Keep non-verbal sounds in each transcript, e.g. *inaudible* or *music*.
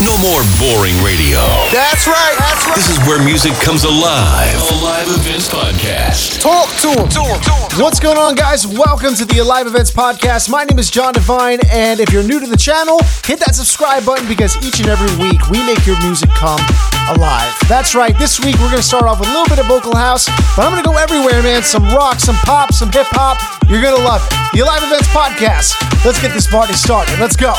No more boring radio. That's right. That's right. This is where music comes alive. A live events podcast. Talk to him. To him. To him. What's going on, guys? Welcome to the Alive Events Podcast. My name is Jon Divine, and if you're new to the channel, hit that subscribe button because each and every week we make your music come alive. That's right. This week we're going to start off with a little bit of vocal house, but I'm going to go everywhere, man. Some rock, some pop, some hip hop. You're going to love it. The Alive Events Podcast. Let's get this party started. Let's go.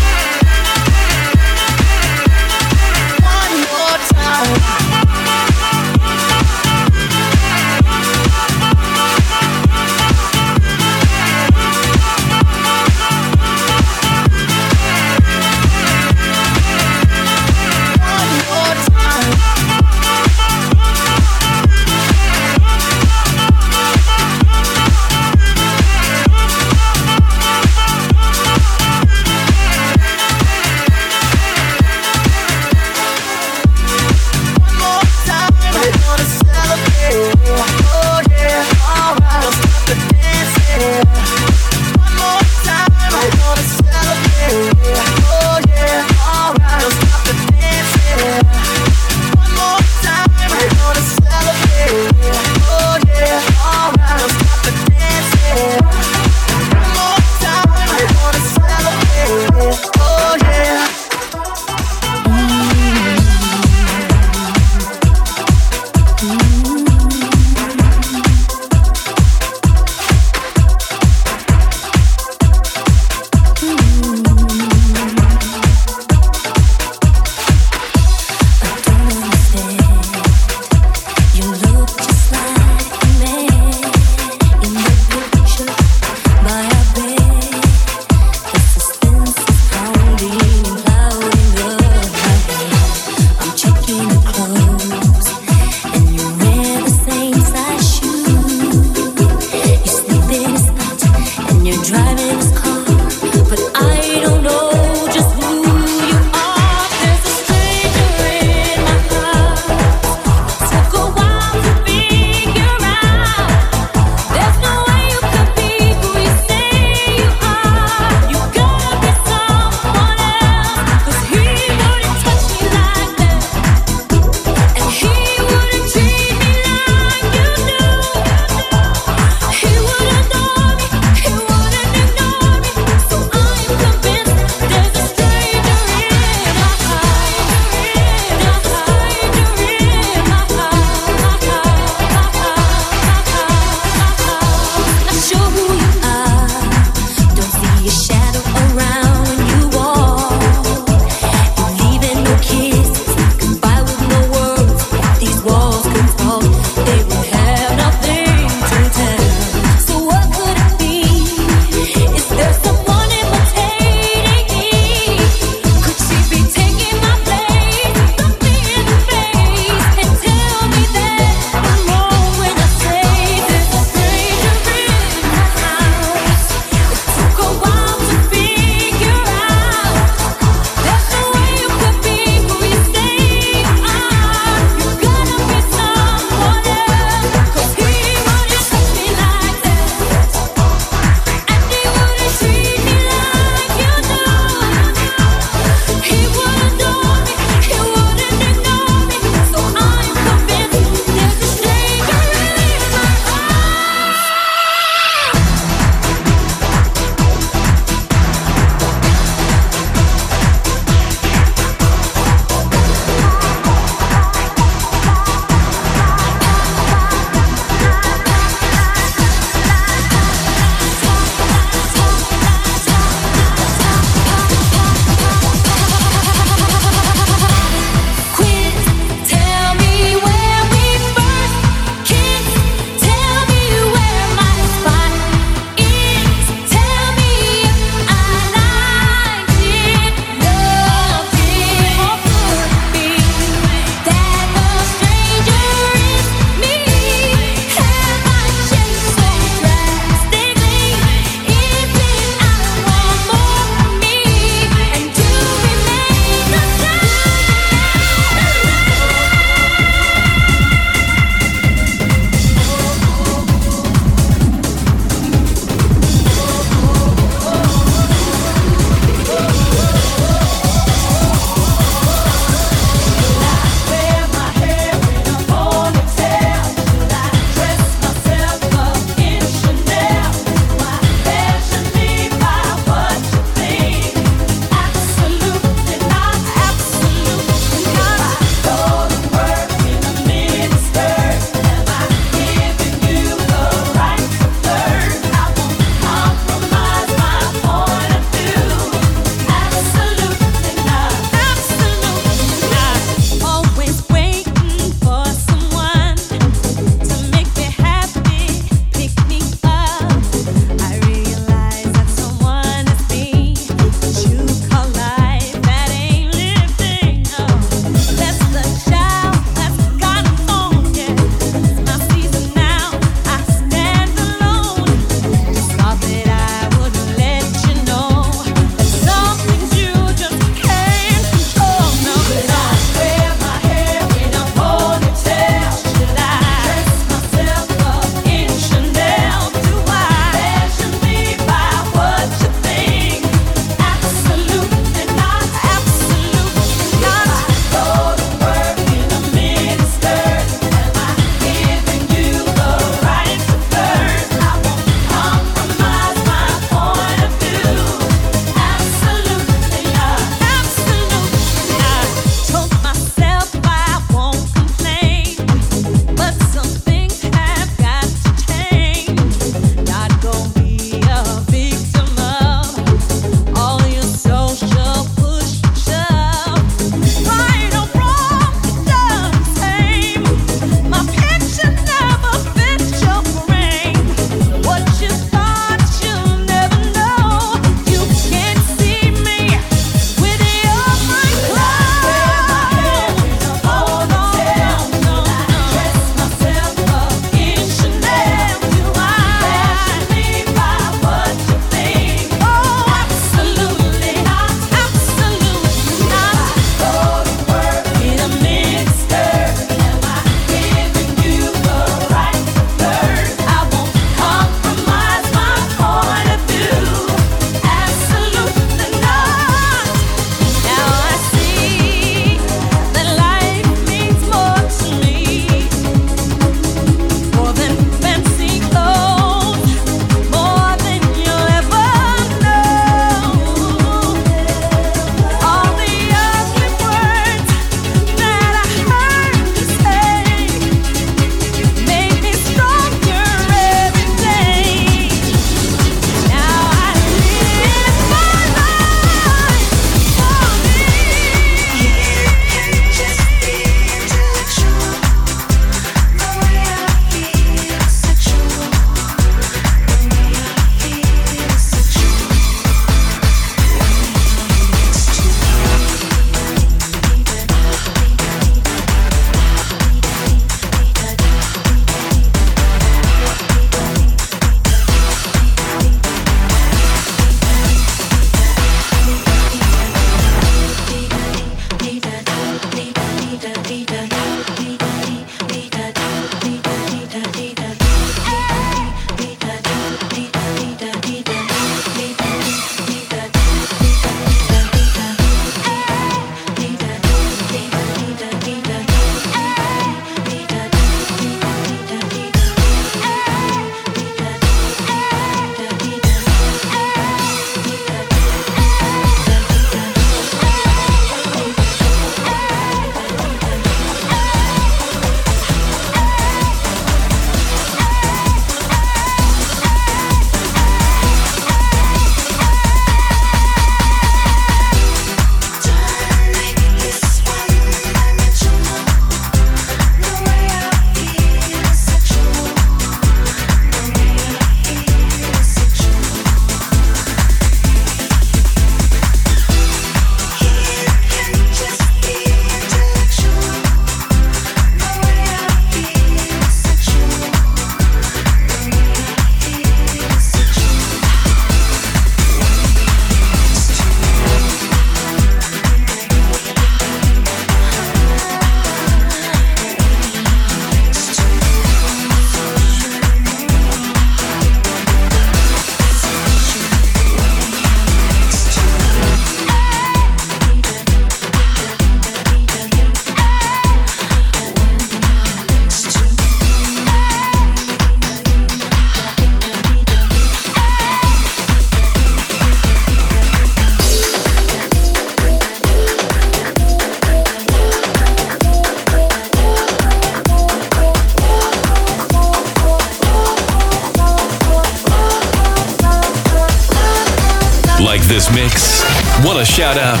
Shout out?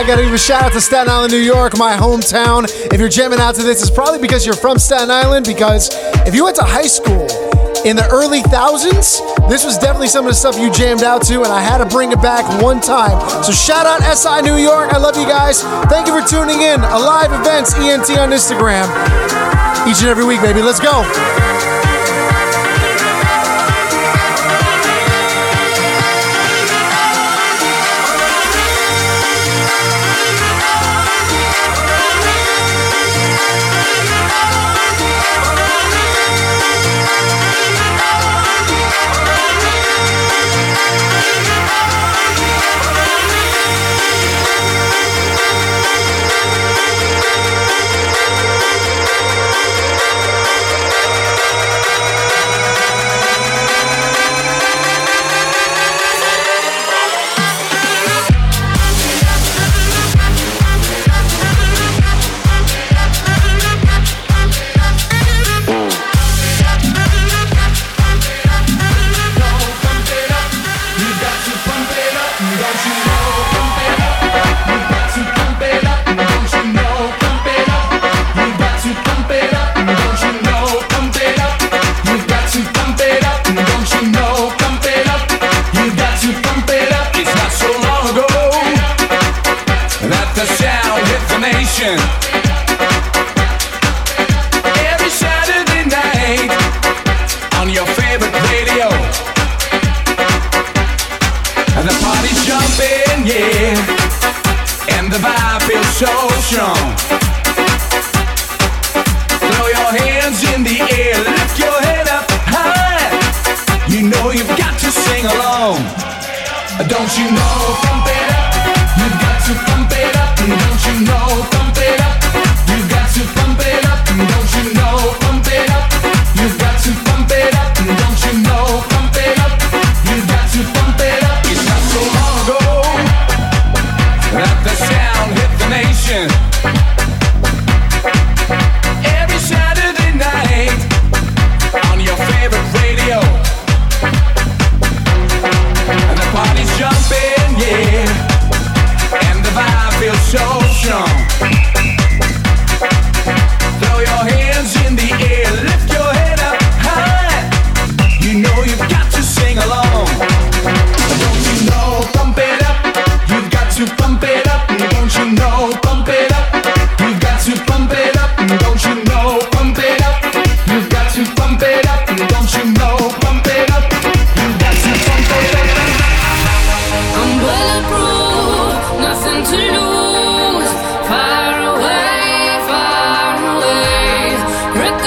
I gotta give a shout out to Staten Island, New York, my hometown. If you're jamming out to this, it's probably because you're from Staten Island. Because if you went to high school in the early thousands, this was definitely some of the stuff you jammed out to, and I had to bring it back one time. So shout out SI New York. I love you guys. Thank you for tuning in. Alive Events ENT on Instagram. Each and every week, baby. Let's go.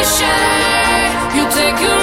you take your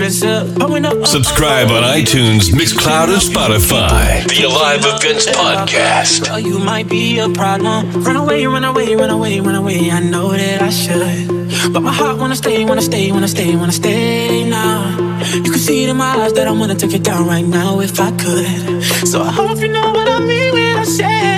expensive. Subscribe on iTunes, Mixcloud, and Spotify. The Alive Events Podcast. Well, you might be a problem. Run away, run away, run away, run away. I know that I should. But my heart wanna stay, wanna stay, wanna stay, wanna stay now. You can see it in my eyes that I wanna take it down right now if I could. So I hope you know what I mean when I say,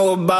Know about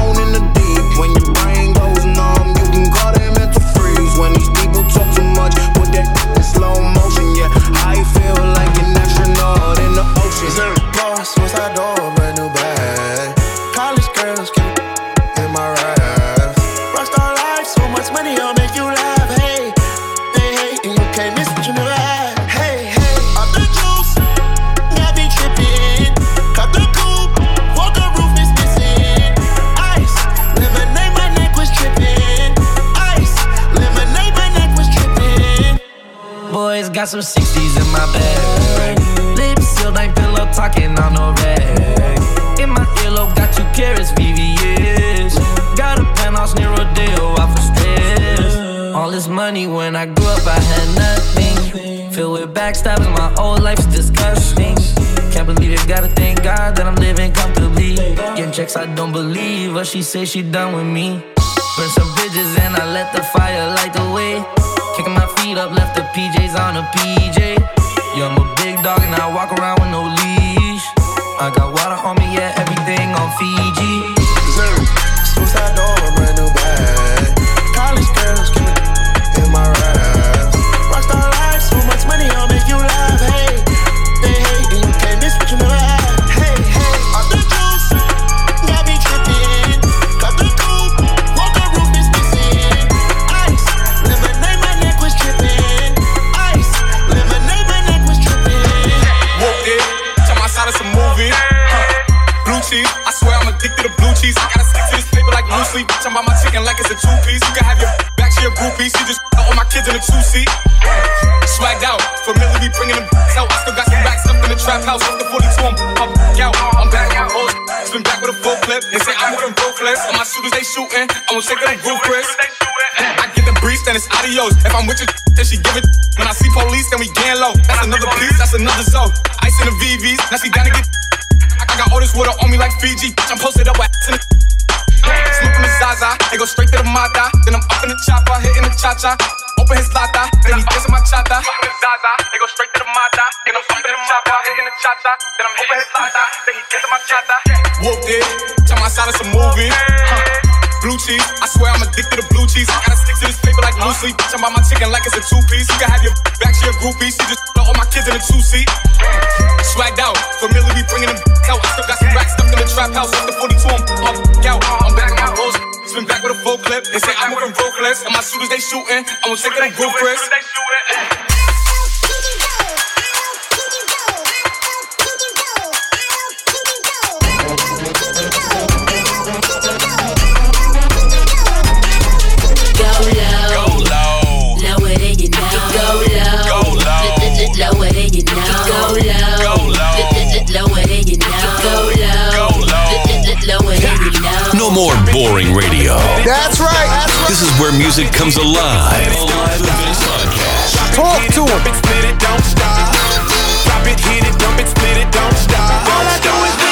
got some 60s in my bag. Lips sealed, ain't pillow talking on no rag. In my earlobe, got two carrots, VVS. Got a penthouse near Rodeo, out for stress. All this money when I grew up, I had nothing. Filled with backstabbing, my old life's disgusting. Can't believe it, gotta thank God that I'm living comfortably. Getting checks I don't believe, but she say she done with me. Burn some bridges and I let the fire light the way. Kicking my feet up, left the PJs on a PJ. Yeah, I'm a big dog and I walk around with no leash. I got water on me, yeah, everything on Fiji. Cheese. I gotta stick to this paper like blue sleep. Bitch, I'm by my chicken like it's a two piece. You can have your back to your groupie. She just all my kids in a two seat. Swagged out, familiar be bringing them out. I still got some racks stuffed in the trap house. Off the 42, I'm up, out. I'm back on hoes. Spin back with a full clip. They say I'm moving ruthless. And my shooters, they shooting. I'm gonna take it roof, Chris. I get the breeze, then it's adios. If I'm with you, then she give it. When I see police, then we gang low. That's another piece, that's another zone. Ice in the VVs, now she down to get. All water on me like Fiji. I'm posted up with ass in the. *laughs* Zaza, they go straight to the Mata. Then I'm up in the chopper, hitting the cha cha. Open his lata, then he dancing my chata. Smoking the Zaza, they go straight to the Mata. Then I'm up in the chopper, hitting the cha cha. Then I'm open his lata, then he dancing my chata. Whooped it, tell my side it's a movie. Blue cheese, I swear I'm addicted to blue cheese. I gotta stick to this paper like blue sleep. Bitch, I'm by my chicken like it's a two piece. You can have your *laughs* back to your groupie. She just *laughs* all my kids in a two seat. Swagged out, familiar be bringing them out. I still got stuffed in the trap house. Off the 42, I'm up, out. I'm back on hoes. Spin back with a full clip. They say I'm moving ruthless. And my shooters, they shooting. I'm gonna take it roof, Chris. No more boring radio. That's right. This is where music comes alive. Alive Events Podcast. Talk to him. it, split it, don't stop. Drop it, hit it, dump it, split it, don't stop. All I do is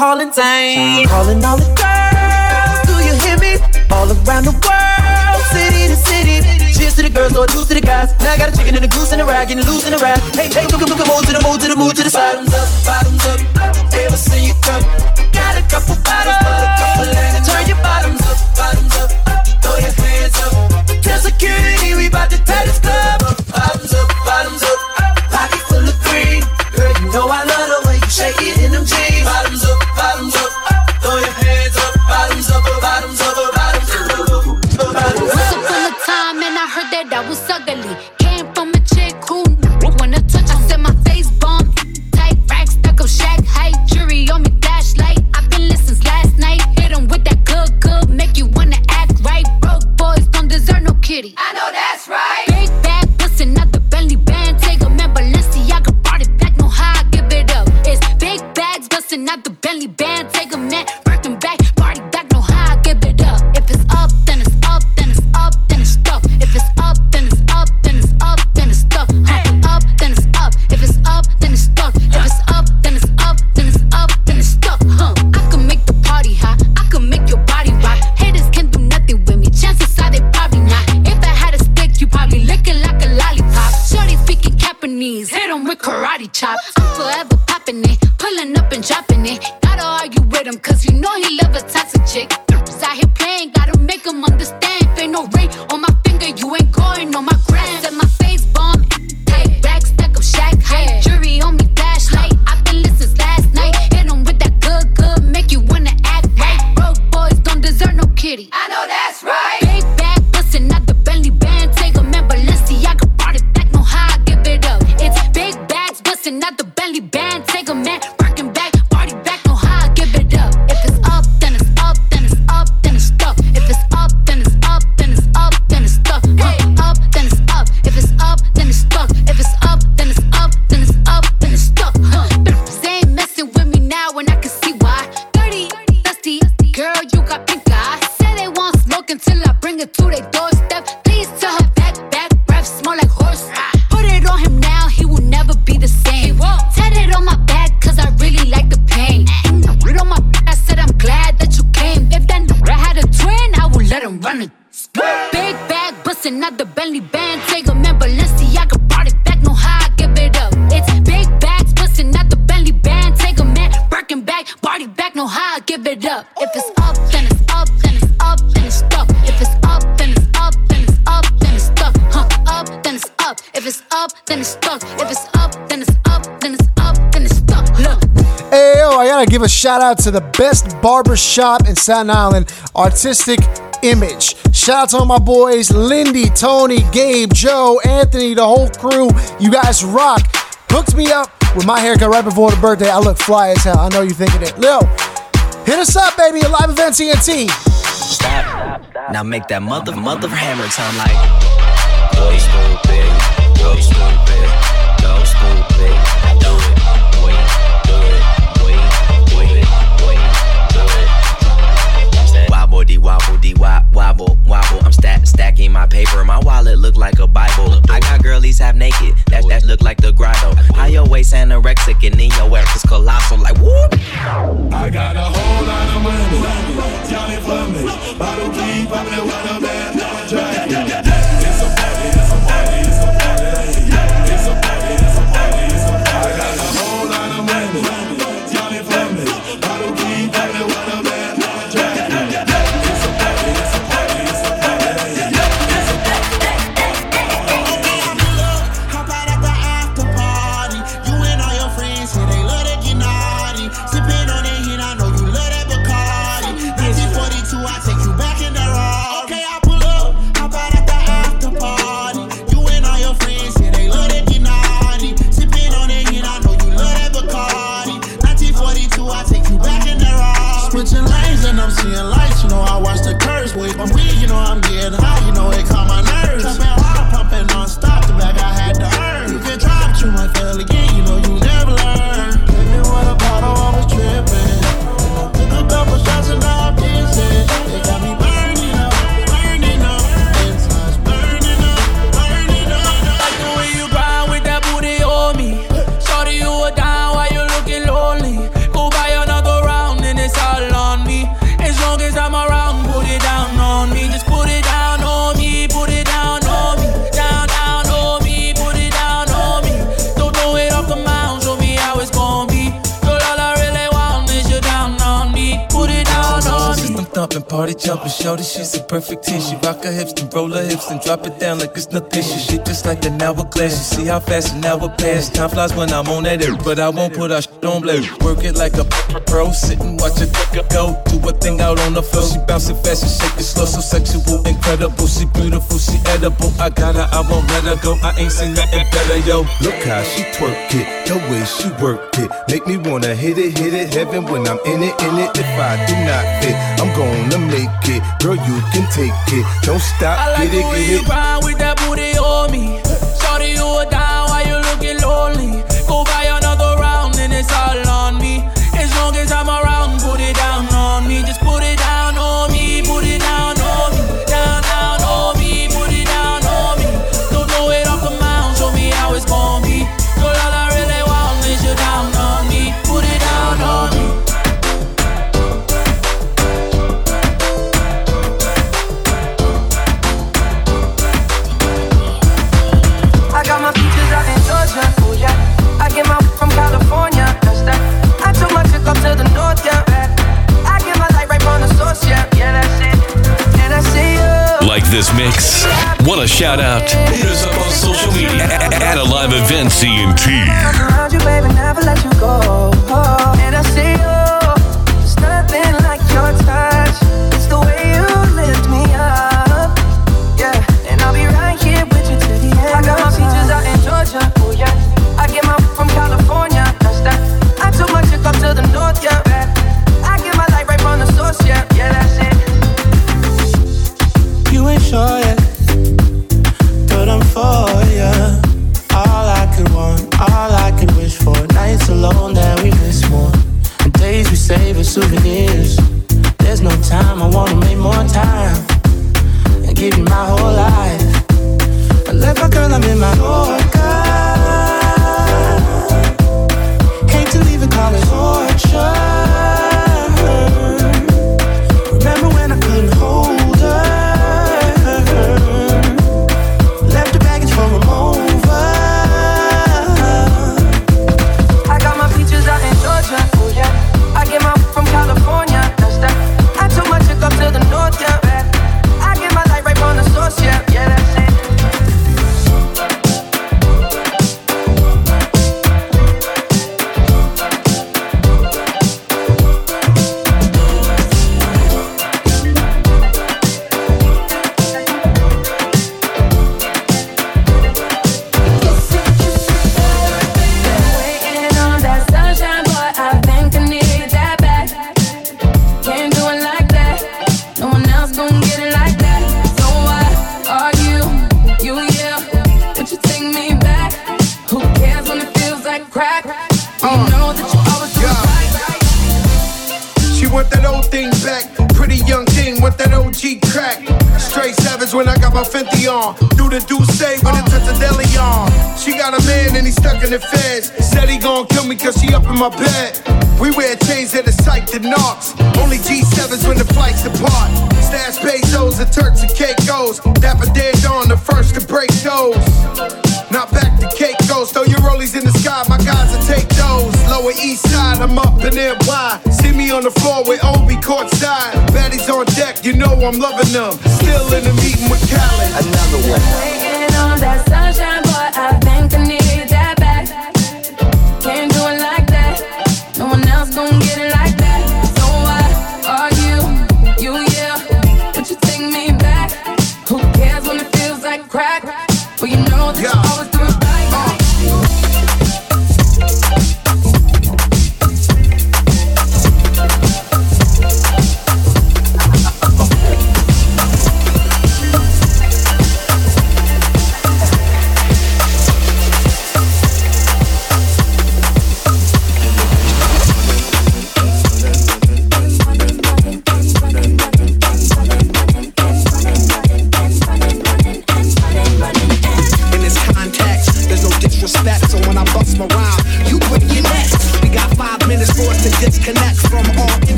alcohol and time. Calling all the girls, do you hear me? All around the world, city to city. Cheers to the girls, or juice to the guys. Now I got a chicken and a goose and a rag, getting loose in a ride. Hey, hey, look, look, the move to the move to the move to the side. Bottoms up, bottoms up. band, take a man, work back. give a shout out to the best barber shop in Staten Island, Artistic Image. Shout out to all my boys, Lindy, Tony, Gabe, Joe, Anthony, the whole crew. You guys rock. Hooked me up with my haircut right before the birthday. I look fly as hell. I know you're thinking it. Lil, hit us up, baby, A Live Event TNT. Stop. Now make that mother, mother hammer time like. Stupid. Stupid. read my paper. My wallet look like a Bible. I got girlies half naked. That that look like the grotto. How your waist anorexic and then your ass is colossal. Like whoop. I got a whole lot of money. Johnny Plumbers. Bottle key popping with a man. rock her hips and roll her hips and drop it down like it's nothing. She like an hourglass. You see how fast an hour pass. Time flies when I'm on that air, but I won't put our shit on blast. Work it like a pro, sitting and watch it go. Do a thing out on the floor. She bouncing fast and shake it slow, so sexual, incredible. She beautiful, she edible. I got her, I won't let her go. I ain't seen nothing better, yo. Look how she twerk it, the way she work it. Make me wanna hit it, hit it, heaven when I'm in it, in it. If I do not fit, I'm gonna make it. Girl, you can take it. Don't stop, I like get it, get it. You grind with that booty. Oh me. shout out. No.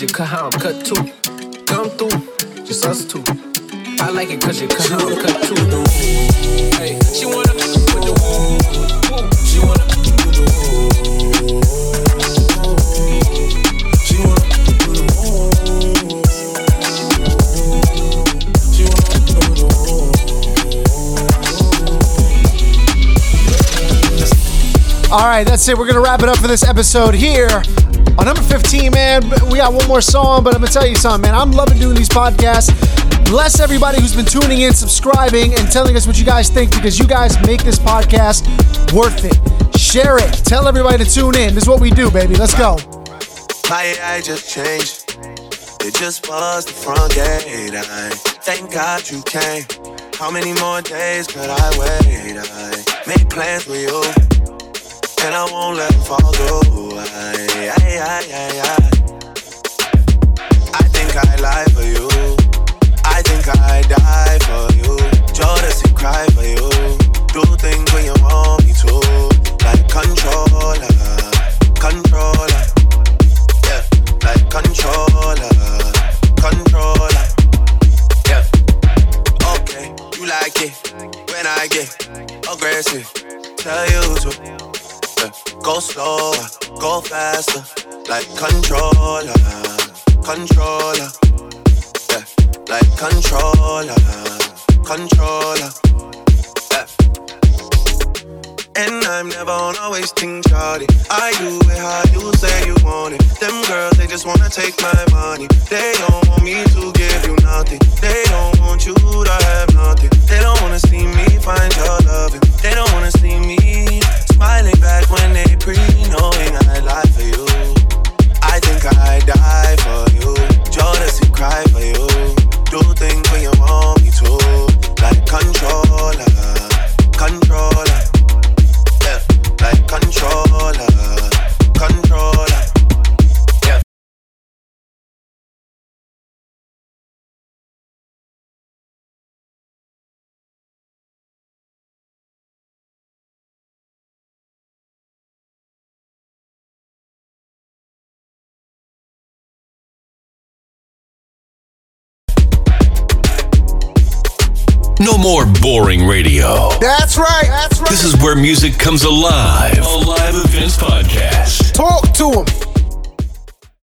Cause you cut how I'm cut too. Come through, just us two. I like it cause you cut how I'm cut too. Hey, she wanna with the woo. She wanna with the woo. She wanna All right, that's it. We're gonna wrap it up for this episode here. On number 15, man, we got one more song, but I'm gonna tell you something, man. I'm loving doing these podcasts. Bless everybody who's been tuning in, subscribing, and telling us what you guys think because you guys make this podcast worth it. Share it. Tell everybody to tune in. This is what we do, baby. Let's go. My AI just changed. It just was the front gate. I thank God you came. How many more days could I wait? I made plans with you, and I won't let them fall through. I, I, I, I. I think I lie for you. More boring radio. That's right. That's right. This is where music comes alive. A live events podcast. Talk to him.